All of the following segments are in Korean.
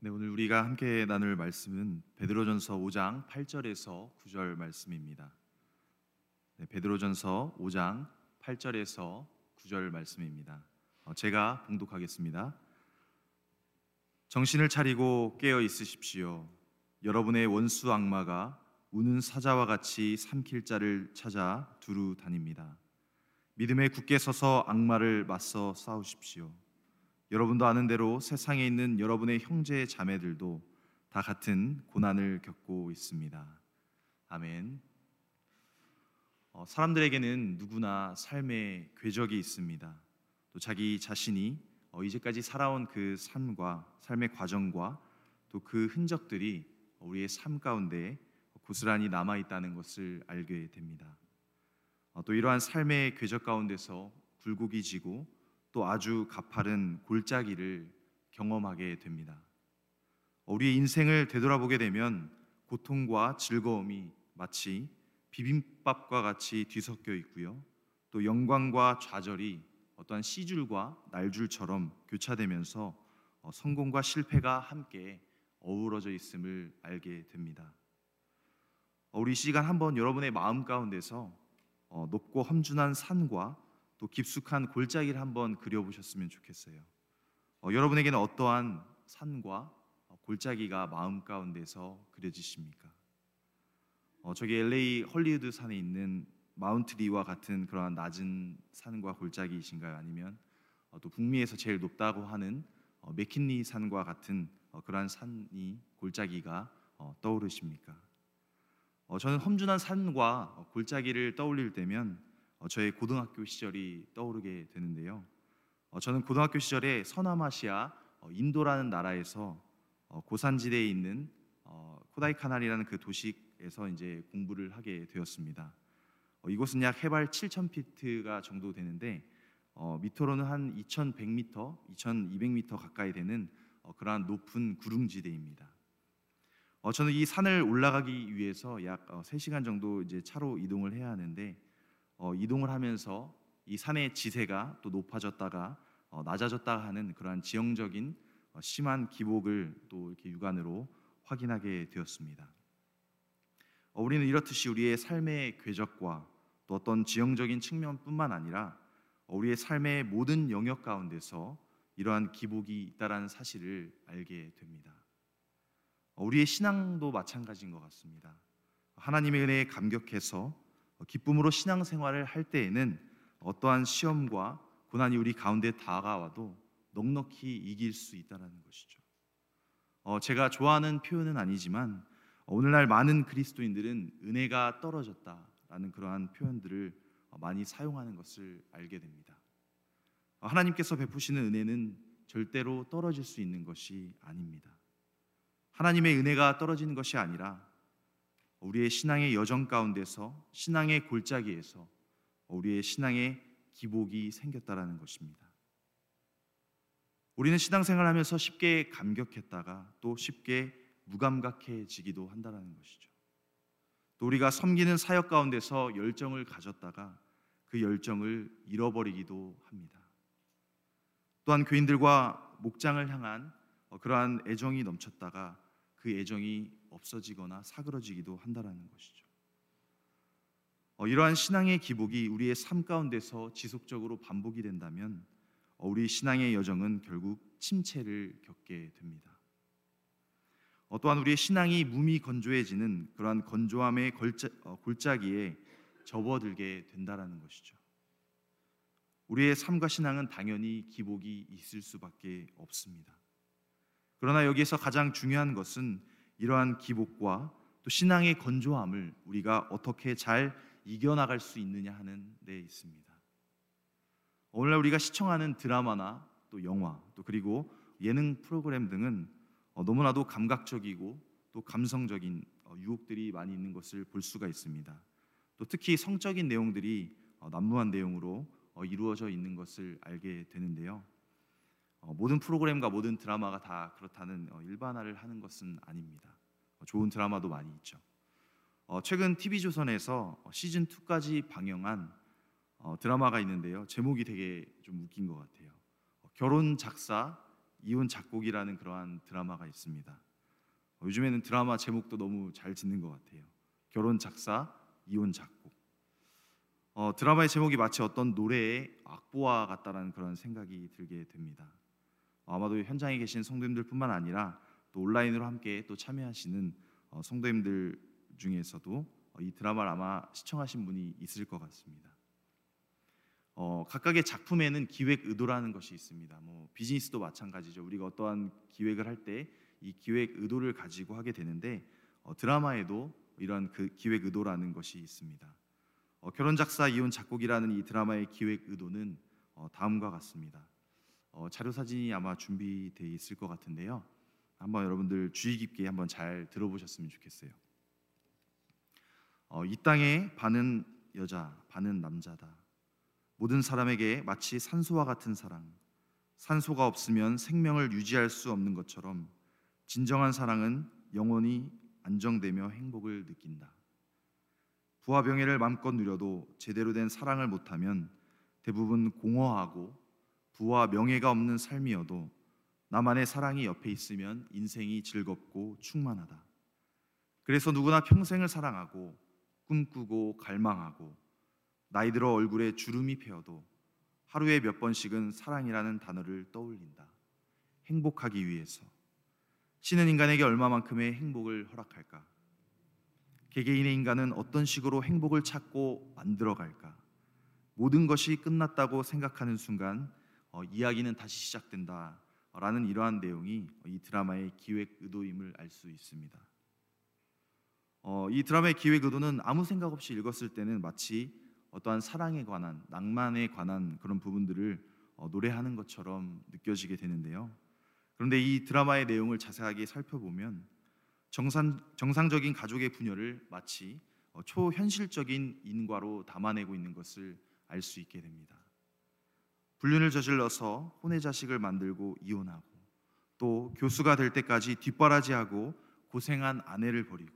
네, 오늘 우리가 함께 나눌 말씀은 베드로전서 5장 8절에서 9절 말씀입니다. 네, 베드로전서 5장 8절에서 9절 말씀입니다. 어, 제가 봉독하겠습니다. 정신을 차리고 깨어 있으십시오. 여러분의 원수 악마가 우는 사자와 같이 삼킬 자를 찾아 두루 다닙니다. 믿음에 굳게 서서 악마를 맞서 싸우십시오. 여러분도 아는 대로 세상에 있는 여러분의 형제 자매들도 다 같은 고난을 겪고 있습니다. 아멘. 어, 사람들에게는 누구나 삶의 궤적이 있습니다. 또 자기 자신이 어, 이제까지 살아온 그 삶과 삶의 과정과 또 그 흔적들이 우리의 삶 가운데 고스란히 남아 있다는 것을 알게 됩니다. 어, 또 이러한 삶의 궤적 가운데서 굴곡이 지고 또 아주 가파른 골짜기를 경험하게 됩니다. 우리의 인생을 되돌아보게 되면 고통과 즐거움이 마치 비빔밥과 같이 뒤섞여 있고요. 또 영광과 좌절이 어떠한 씨줄과 날줄처럼 교차되면서 어, 성공과 실패가 함께 어우러져 있음을 알게 됩니다. 어, 우리 시간 한번 여러분의 마음 가운데서 어, 높고 험준한 산과 또 깊숙한 골짜기를 한번 그려보셨으면 좋겠어요. 어, 여러분에게는 어떠한 산과 골짜기가 마음 가운데서 그려지십니까? 어, 저기 LA 헐리우드 산에 있는 마운트리와 같은 그러한 낮은 산과 골짜기이신가요? 아니면 어, 또 북미에서 제일 높다고 하는 어, 맥킨리 산과 같은 어, 그러한 산이 골짜기가 어, 떠오르십니까? 어, 저는 험준한 산과 어, 골짜기를 떠올릴 때면 어, 저의 고등학교 시절이 떠오르게 되는데요. 어, 저는 고등학교 시절에 서남아시아 어, 인도라는 나라에서 고산지대에 있는 코다이카날이라는 그 도시에서 이제 공부를 하게 되었습니다. 이곳은 약 해발 7,000피트가 정도 되는데 미터로는 한 2,100m, 2,200m 가까이 되는 그러한 높은 구릉지대입니다. 저는 이 산을 올라가기 위해서 약 3시간 정도 이제 차로 이동을 해야 하는데 어, 이동을 하면서 이 산의 지세가 또 높아졌다가 어, 낮아졌다 하는 그러한 지형적인 어, 심한 기복을 또 이렇게 육안으로 확인하게 되었습니다. 어, 우리는 이렇듯이 우리의 삶의 궤적과 또 어떤 지형적인 측면뿐만 아니라 어, 우리의 삶의 모든 영역 가운데서 이러한 기복이 있다라는 사실을 알게 됩니다. 어, 우리의 신앙도 마찬가지인 것 같습니다. 하나님의 은혜에 감격해서 어, 기쁨으로 신앙생활을 할 때에는 어떠한 시험과 고난이 우리 가운데 다가와도 넉넉히 이길 수 있다는 것이죠. 어, 제가 좋아하는 표현은 아니지만 어, 오늘날 많은 그리스도인들은 은혜가 떨어졌다라는 그러한 표현들을 어, 많이 사용하는 것을 알게 됩니다. 어, 하나님께서 베푸시는 은혜는 절대로 떨어질 수 있는 것이 아닙니다. 하나님의 은혜가 떨어지는 것이 아니라 우리의 신앙의 여정 가운데서 신앙의 골짜기에서 우리의 신앙의 기복이 생겼다라는 것입니다. 우리는 신앙생활하면서 쉽게 감격했다가 또 쉽게 무감각해지기도 한다는 것이죠. 또 우리가 섬기는 사역 가운데서 열정을 가졌다가 그 열정을 잃어버리기도 합니다. 또한 교인들과 목장을 향한 그러한 애정이 넘쳤다가 그 애정이 없어지거나 사그러지기도 한다라는 것이죠. 어, 이러한 신앙의 기복이 우리의 삶 가운데서 지속적으로 반복이 된다면 어, 우리 신앙의 여정은 결국 침체를 겪게 됩니다. 어, 또한 우리의 신앙이 무미 건조해지는 그러한 건조함의 걸자, 어, 골짜기에 접어들게 된다라는 것이죠. 우리의 삶과 신앙은 당연히 기복이 있을 수밖에 없습니다. 그러나 여기에서 가장 중요한 것은 이러한 기복과 또 신앙의 건조함을 우리가 어떻게 잘 이겨나갈 수 있느냐 하는 데 있습니다. 오늘날 우리가 시청하는 드라마나 또 영화 또 그리고 예능 프로그램 등은 어, 너무나도 감각적이고 또 감성적인 어, 유혹들이 많이 있는 것을 볼 수가 있습니다. 또 특히 성적인 내용들이 어, 난무한 내용으로 이루어져 있는 것을 알게 되는데요. 어, 모든 프로그램과 모든 드라마가 다 그렇다는 어, 일반화를 하는 것은 아닙니다. 어, 좋은 드라마도 많이 있죠. 최근 TV 조선에서 시즌 2까지 방영한 드라마가 있는데요. 제목이 되게 좀 웃긴 것 같아요. 결혼 작사 이혼 작곡이라는 그러한 드라마가 있습니다. 어, 요즘에는 드라마 제목도 너무 잘 짓는 것 같아요. 결혼 작사, 이혼 작곡. 어, 드라마의 제목이 마치 어떤 노래의 악보와 같다라는 그런 생각이 들게 됩니다. 어, 아마도 현장에 계신 성도님들뿐만 아니라 또 온라인으로 함께 또 참여하시는 어, 성도님들 중에서도 어, 이 드라마를 아마 시청하신 분이 있을 것 같습니다. 어, 각각의 작품에는 기획 의도라는 것이 있습니다. 뭐 비즈니스도 마찬가지죠. 우리가 어떠한 기획을 할 때 이 기획 의도를 가지고 하게 되는데 어, 드라마에도 이러한 그 기획 의도라는 것이 있습니다. 어, 결혼 작사 이혼 작곡이라는 이 드라마의 기획 의도는 어, 다음과 같습니다. 어, 자료 사진이 아마 준비되어 있을 것 같은데요. 한번 여러분들 주의 깊게 한번 잘 들어보셨으면 좋겠어요. 어, 이 땅에 반은 여자, 반은 남자다. 모든 사람에게 마치 산소와 같은 사랑. 산소가 없으면 생명을 유지할 수 없는 것처럼 진정한 사랑은 영원히 안정되며 행복을 느낀다. 부와 병해를 마음껏 누려도 제대로 된 사랑을 못하면 대부분 공허하고 부와 명예가 없는 삶이어도 나만의 사랑이 옆에 있으면 인생이 즐겁고 충만하다. 그래서 누구나 평생을 사랑하고 꿈꾸고 갈망하고 나이 들어 얼굴에 주름이 패어도 하루에 몇 번씩은 사랑이라는 단어를 떠올린다. 행복하기 위해서. 신은 인간에게 얼마만큼의 행복을 허락할까? 개개인의 인간은 어떤 식으로 행복을 찾고 만들어갈까? 모든 것이 끝났다고 생각하는 순간 어, 이야기는 다시 시작된다 라는 이러한 내용이 이 드라마의 기획 의도임을 알 수 있습니다. 어, 이 드라마의 기획 의도는 아무 생각 없이 읽었을 때는 마치 어떠한 사랑에 관한 낭만에 관한 그런 부분들을 어, 노래하는 것처럼 느껴지게 되는데요. 그런데 이 드라마의 내용을 자세하게 살펴보면 정상, 정상적인 가족의 분열을 마치 어, 초현실적인 인과로 담아내고 있는 것을 알 수 있게 됩니다. 불륜을 저질러서 혼의 자식을 만들고 이혼하고 또 교수가 될 때까지 뒷바라지하고 고생한 아내를 버리고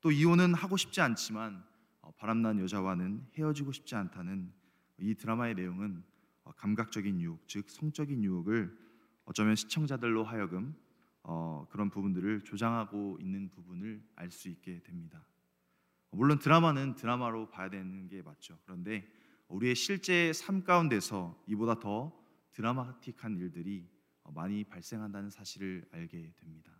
또 이혼은 하고 싶지 않지만 어, 바람난 여자와는 헤어지고 싶지 않다는 이 드라마의 내용은 어, 감각적인 유혹, 즉 성적인 유혹을 어쩌면 시청자들로 하여금 어, 그런 부분들을 조장하고 있는 부분을 알 수 있게 됩니다. 물론 드라마는 드라마로 봐야 되는 게 맞죠. 그런데 우리의 실제 삶 가운데서 이보다 더 드라마틱한 일들이 많이 발생한다는 사실을 알게 됩니다.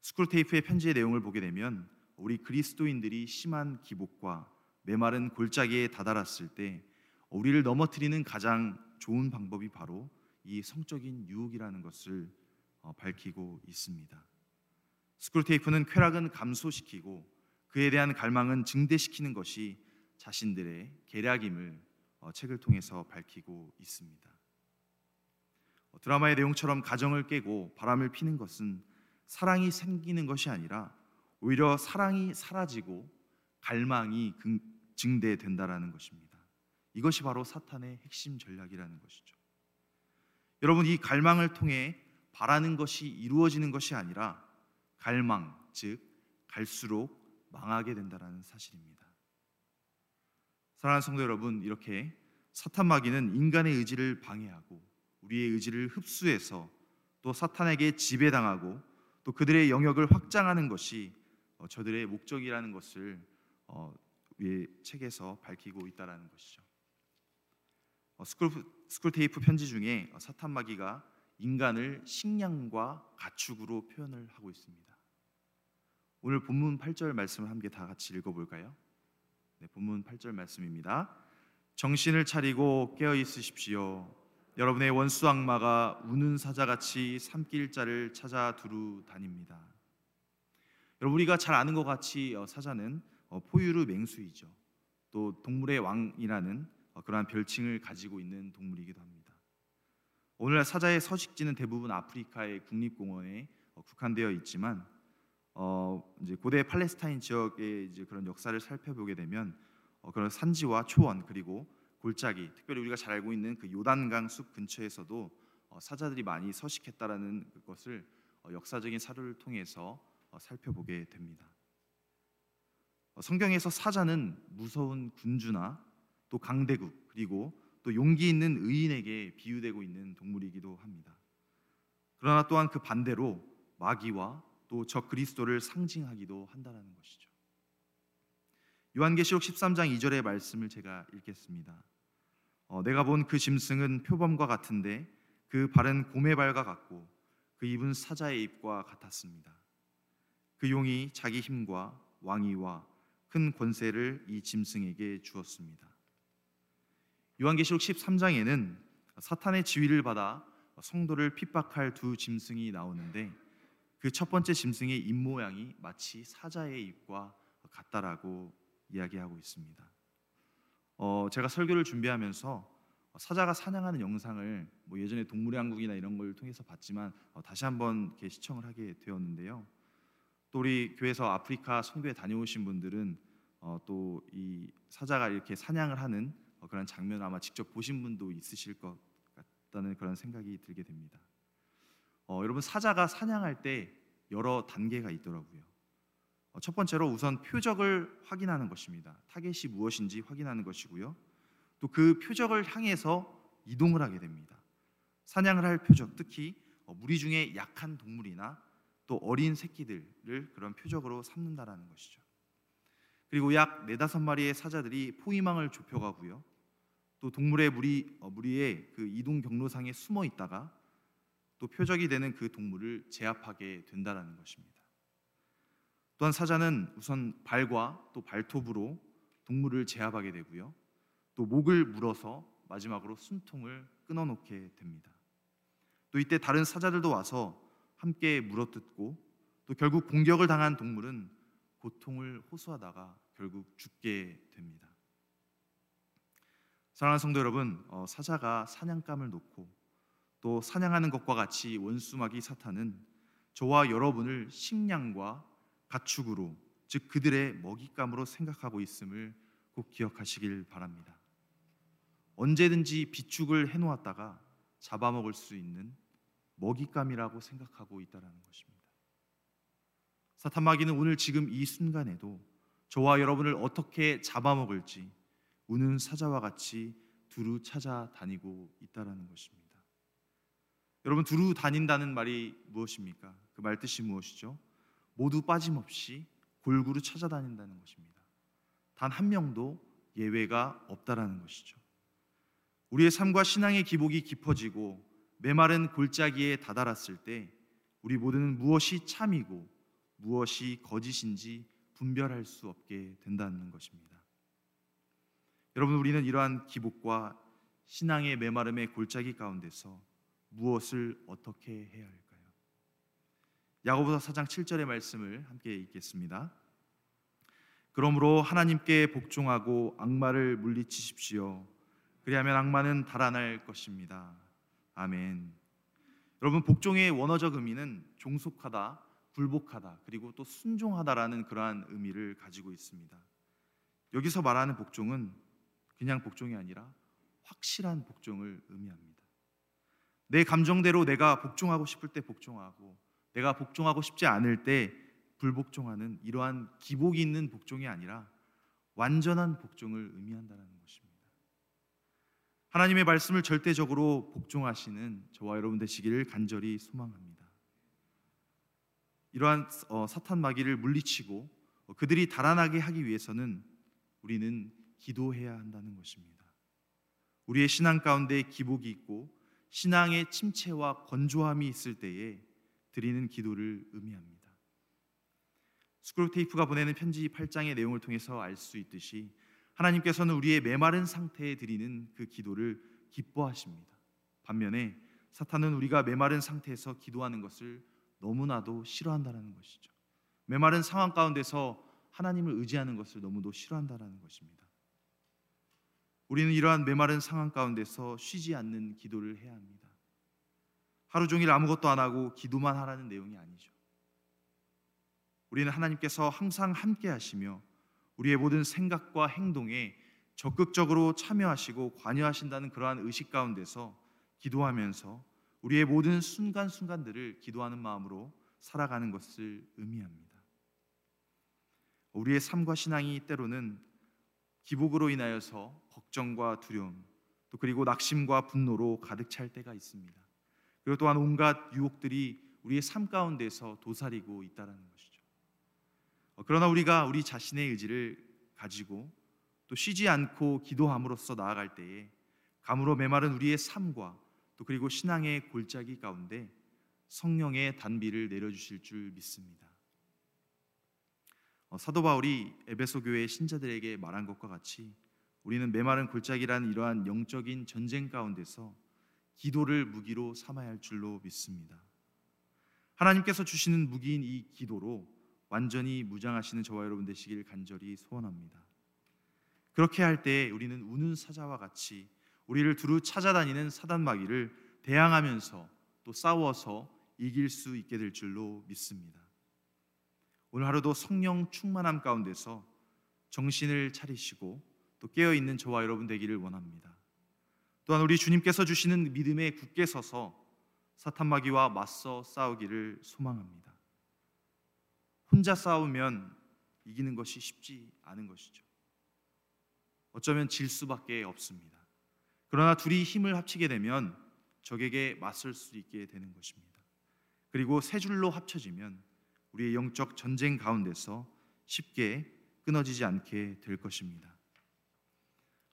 스크루테이프의 편지의 내용을 보게 되면 우리 그리스도인들이 심한 기복과 메마른 골짜기에 다다랐을 때 우리를 넘어뜨리는 가장 좋은 방법이 바로 이 성적인 유혹이라는 것을 어, 밝히고 있습니다. 스크루테이프는 쾌락은 감소시키고 그에 대한 갈망은 증대시키는 것이 자신들의 계략임을 어, 책을 통해서 밝히고 있습니다. 어, 드라마의 내용처럼 가정을 깨고 바람을 피는 것은 사랑이 생기는 것이 아니라 오히려 사랑이 사라지고 갈망이 증대된다라는 것입니다. 이것이 바로 사탄의 핵심 전략이라는 것이죠. 여러분 이 갈망을 통해 바라는 것이 이루어지는 것이 아니라 갈망, 즉 갈수록 망하게 된다라는 사실입니다. 사랑하는 성도 여러분, 이렇게 사탄 마귀는 인간의 의지를 방해하고 우리의 의지를 흡수해서 또 사탄에게 지배당하고 또 그들의 영역을 확장하는 것이 어, 저들의 목적이라는 것을 어, 위에 책에서 밝히고 있다라는 것이죠. 어, 스크루, 스크루테이프 편지 중에 사탄 마귀가 인간을 식량과 가축으로 표현을 하고 있습니다. 오늘 본문 8절 말씀을 함께 다 같이 읽어볼까요? 네, 본문 8절 말씀입니다. 정신을 차리고 깨어 있으십시오. 여러분의 원수 악마가 우는 사자같이 삼킬 자를 찾아 두루 다닙니다. 여러분 우리가 잘 아는 것 같이 어, 사자는 어, 포유류 맹수이죠. 또 동물의 왕이라는 어, 그러한 별칭을 가지고 있는 동물이기도 합니다. 오늘날 사자의 서식지는 대부분 아프리카의 국립공원에 국한되어 있지만 어, 이제 고대 팔레스타인 지역의 이제 그런 역사를 살펴보게 되면 어, 그런 산지와 초원 그리고 골짜기, 특별히 우리가 잘 알고 있는 그 요단강 숲 근처에서도 어, 사자들이 많이 서식했다라는 것을 어, 역사적인 사료를 통해서 어, 살펴보게 됩니다. 어, 성경에서 사자는 무서운 군주나 또 강대국 그리고 또 용기 있는 의인에게 비유되고 있는 동물이기도 합니다. 그러나 또한 그 반대로 마귀와 또적 그리스도를 상징하기도 한다는 것이죠. 요한계시록 13장 2절의 말씀을 제가 읽겠습니다. 어, 내가 본 그 짐승은 표범과 같은데 그 발은 곰의 발과 같고 그 입은 사자의 입과 같았습니다. 그 용이 자기 힘과 왕위와 큰 권세를 이 짐승에게 주었습니다. 요한계시록 13장에는 사탄의 지위를 받아 성도를 핍박할 두 짐승이 나오는데 그 첫 번째 짐승의 입 모양이 마치 사자의 입과 같다라고 이야기하고 있습니다. 어, 제가 설교를 준비하면서 사자가 사냥하는 영상을 뭐 예전에 동물의 왕국이나 이런 걸 통해서 봤지만 어, 다시 한번 이렇게 시청을 하게 되었는데요. 또 우리 교회에서 아프리카 선교에 다녀오신 분들은 어, 또 이 사자가 이렇게 사냥을 하는 어, 그런 장면을 아마 직접 보신 분도 있으실 것 같다는 그런 생각이 들게 됩니다. 어, 여러분 사자가 사냥할 때 여러 단계가 있더라고요. 어, 첫 번째로 우선 표적을 확인하는 것입니다. 타겟이 무엇인지 확인하는 것이고요. 또 그 표적을 향해서 이동을 하게 됩니다. 사냥을 할 표적, 특히 어, 무리 중에 약한 동물이나 또 어린 새끼들을 그런 표적으로 삼는다라는 것이죠. 그리고 약 네다섯 마리의 사자들이 포위망을 좁혀가고요. 또 동물의 무리 어, 무리의 그 이동 경로상에 숨어 있다가 또 표적이 되는 그 동물을 제압하게 된다라는 것입니다. 또한 사자는 우선 발과 또 발톱으로 동물을 제압하게 되고요. 또 목을 물어서 마지막으로 숨통을 끊어놓게 됩니다. 또 이때 다른 사자들도 와서 함께 물어뜯고 또 결국 공격을 당한 동물은 고통을 호소하다가 결국 죽게 됩니다. 사랑하는 성도 여러분, 어, 사자가 사냥감을 놓고 또 사냥하는 것과 같이 원수마귀 사탄은 저와 여러분을 식량과 가축으로 즉 그들의 먹잇감으로 생각하고 있음을 꼭 기억하시길 바랍니다. 언제든지 비축을 해 놓았다가 잡아먹을 수 있는 먹잇감이라고 생각하고 있다라는 것입니다. 사탄 마귀는 오늘 지금 이 순간에도 저와 여러분을 어떻게 잡아먹을지 우는 사자와 같이 두루 찾아다니고 있다라는 것입니다. 여러분 두루 다닌다는 말이 무엇입니까? 그 말 뜻이 무엇이죠? 모두 빠짐없이 골고루 찾아다닌다는 것입니다. 단 한 명도 예외가 없다라는 것이죠. 우리의 삶과 신앙의 기복이 깊어지고 메마른 골짜기에 다다랐을 때 우리 모두는 무엇이 참이고 무엇이 거짓인지 분별할 수 없게 된다는 것입니다. 여러분 우리는 이러한 기복과 신앙의 메마름의 골짜기 가운데서 무엇을 어떻게 해야 할까요? 야고보서 4장 7절의 말씀을 함께 읽겠습니다. 그러므로 하나님께 복종하고 악마를 물리치십시오. 그리하면 악마는 달아날 것입니다. 아멘. 여러분 복종의 원어적 의미는 종속하다, 굴복하다, 그리고 또 순종하다라는 그러한 의미를 가지고 있습니다. 여기서 말하는 복종은 그냥 복종이 아니라 확실한 복종을 의미합니다. 내 감정대로 내가 복종하고 싶을 때 복종하고 내가 복종하고 싶지 않을 때 불복종하는 이러한 기복이 있는 복종이 아니라 완전한 복종을 의미한다는 것입니다. 하나님의 말씀을 절대적으로 복종하시는 저와 여러분 되시기를 간절히 소망합니다. 이러한 어, 사탄 마귀를 물리치고 어, 그들이 달아나게 하기 위해서는 우리는 기도해야 한다는 것입니다. 우리의 신앙 가운데 기복이 있고 신앙의 침체와 건조함이 있을 때에 드리는 기도를 의미합니다. 스크롤 테이프가 보내는 편지 8장의 내용을 통해서 알 수 있듯이 하나님께서는 우리의 메마른 상태에 드리는 그 기도를 기뻐하십니다. 반면에 사탄은 우리가 메마른 상태에서 기도하는 것을 너무나도 싫어한다는 것이죠. 메마른 상황 가운데서 하나님을 의지하는 것을 너무도 싫어한다는 것입니다. 우리는 이러한 메마른 상황 가운데서 쉬지 않는 기도를 해야 합니다. 하루 종일 아무것도 안 하고 기도만 하라는 내용이 아니죠. 우리는 하나님께서 항상 함께 하시며 우리의 모든 생각과 행동에 적극적으로 참여하시고 관여하신다는 그러한 의식 가운데서 기도하면서 우리의 모든 순간순간들을 기도하는 마음으로 살아가는 것을 의미합니다. 우리의 삶과 신앙이 때로는 기복으로 인하여서 걱정과 두려움 또 그리고 낙심과 분노로 가득 찰 때가 있습니다. 그리고 또한 온갖 유혹들이 우리의 삶 가운데서 도사리고 있다라는 것이죠. 어, 그러나 우리가 우리 자신의 의지를 가지고 또 쉬지 않고 기도함으로써 나아갈 때에 감으로 메마른 우리의 삶과 또 그리고 신앙의 골짜기 가운데 성령의 단비를 내려주실 줄 믿습니다. 어, 사도 바울이 에베소 교회 신자들에게 말한 것과 같이 우리는 메마른 골짜기라는 이러한 영적인 전쟁 가운데서 기도를 무기로 삼아야 할 줄로 믿습니다. 하나님께서 주시는 무기인 이 기도로 완전히 무장하시는 저와 여러분 되시길 간절히 소원합니다. 그렇게 할때 우리는 우는 사자와 같이 우리를 두루 찾아다니는 사단 마귀를 대항하면서 또 싸워서 이길 수 있게 될 줄로 믿습니다. 오늘 하루도 성령 충만함 가운데서 정신을 차리시고 또 깨어 있는 저와 여러분 되기를 원합니다. 또한 우리 주님께서 주시는 믿음에 굳게 서서 사탄 마귀와 맞서 싸우기를 소망합니다. 혼자 싸우면 이기는 것이 쉽지 않은 것이죠. 어쩌면 질 수밖에 없습니다. 그러나 둘이 힘을 합치게 되면 적에게 맞설 수 있게 되는 것입니다. 그리고 세 줄로 합쳐지면 우리의 영적 전쟁 가운데서 쉽게 끊어지지 않게 될 것입니다.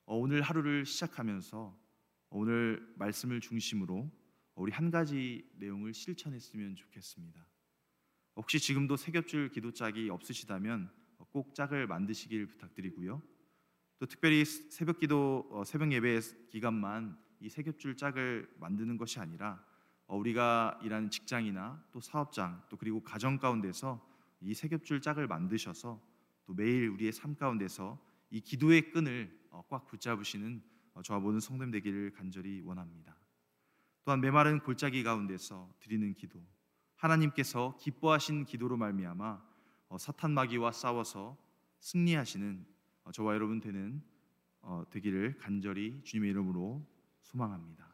어, 오늘 하루를 시작하면서 오늘 말씀을 중심으로 우리 한 가지 내용을 실천했으면 좋겠습니다. 혹시 지금도 새겹줄 기도 짝이 없으시다면 꼭 짝을 만드시길 부탁드리고요. 또 특별히 새벽 기도 어, 새벽 예배 기간만 이 새겹줄 짝을 만드는 것이 아니라 어, 우리가 일하는 직장이나 또 사업장 또 그리고 가정 가운데서 이 새겹줄 짝을 만드셔서 또 매일 우리의 삶 가운데서 이 기도의 끈을 어, 꽉 붙잡으시는 저와 모든 성도님 되기를 간절히 원합니다. 또한 메마른 골짜기 가운데서 드리는 기도, 하나님께서 기뻐하신 기도로 말미암아 사탄 마귀와 싸워서 승리하시는 저와 여러분 되는 되기를 간절히 주님의 이름으로 소망합니다.